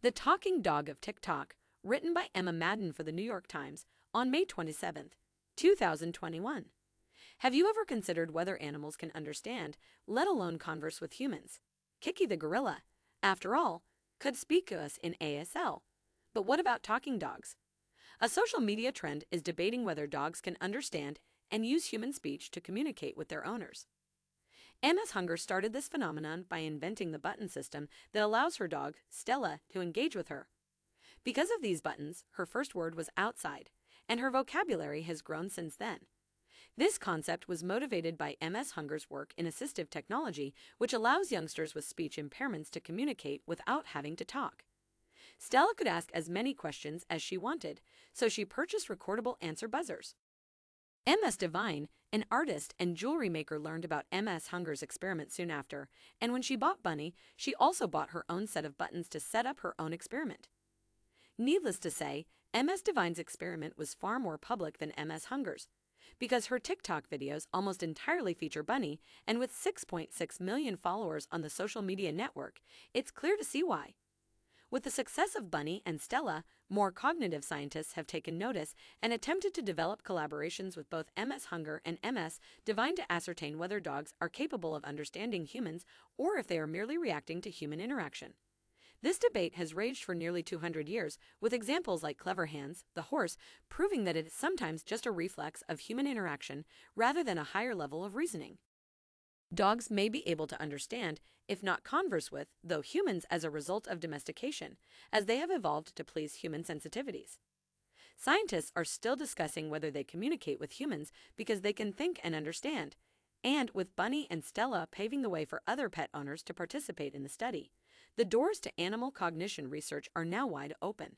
The Talking Dog of TikTok, written by Emma Madden for the New York Times on May 27, 2021. Have you ever considered whether animals can understand, let alone converse with humans? Kiki the gorilla, after all, could speak to us in ASL. But what about talking dogs? A social media trend is debating whether dogs can understand and use human speech to communicate with their owners. MS Hunger started this phenomenon by inventing the button system that allows her dog, Stella, to engage with her. Because of these buttons, her first word was outside, and her vocabulary has grown since then. This concept was motivated by MS Hunger's work in assistive technology, which allows youngsters with speech impairments to communicate without having to talk. Stella could ask as many questions as she wanted, so she purchased recordable answer buzzers. MS Devine, an artist and jewelry maker, learned about MS Hunger's experiment soon after, and when she bought Bunny, she also bought her own set of buttons to set up her own experiment. Needless to say, MS Devine's experiment was far more public than MS Hunger's, because her TikTok videos almost entirely feature Bunny, and with 6.6 million followers on the social media network, it's clear to see why. With the success of Bunny and Stella, more cognitive scientists have taken notice and attempted to develop collaborations with both MS Hunger and MS Devine to ascertain whether dogs are capable of understanding humans or if they are merely reacting to human interaction. This debate has raged for nearly 200 years, with examples like Clever Hans, the horse, proving that it is sometimes just a reflex of human interaction rather than a higher level of reasoning. Dogs may be able to understand, if not converse with, though humans as a result of domestication, as they have evolved to please human sensitivities. Scientists are still discussing whether they communicate with humans because they can think and understand, and with Bunny and Stella paving the way for other pet owners to participate in the study, the doors to animal cognition research are now wide open.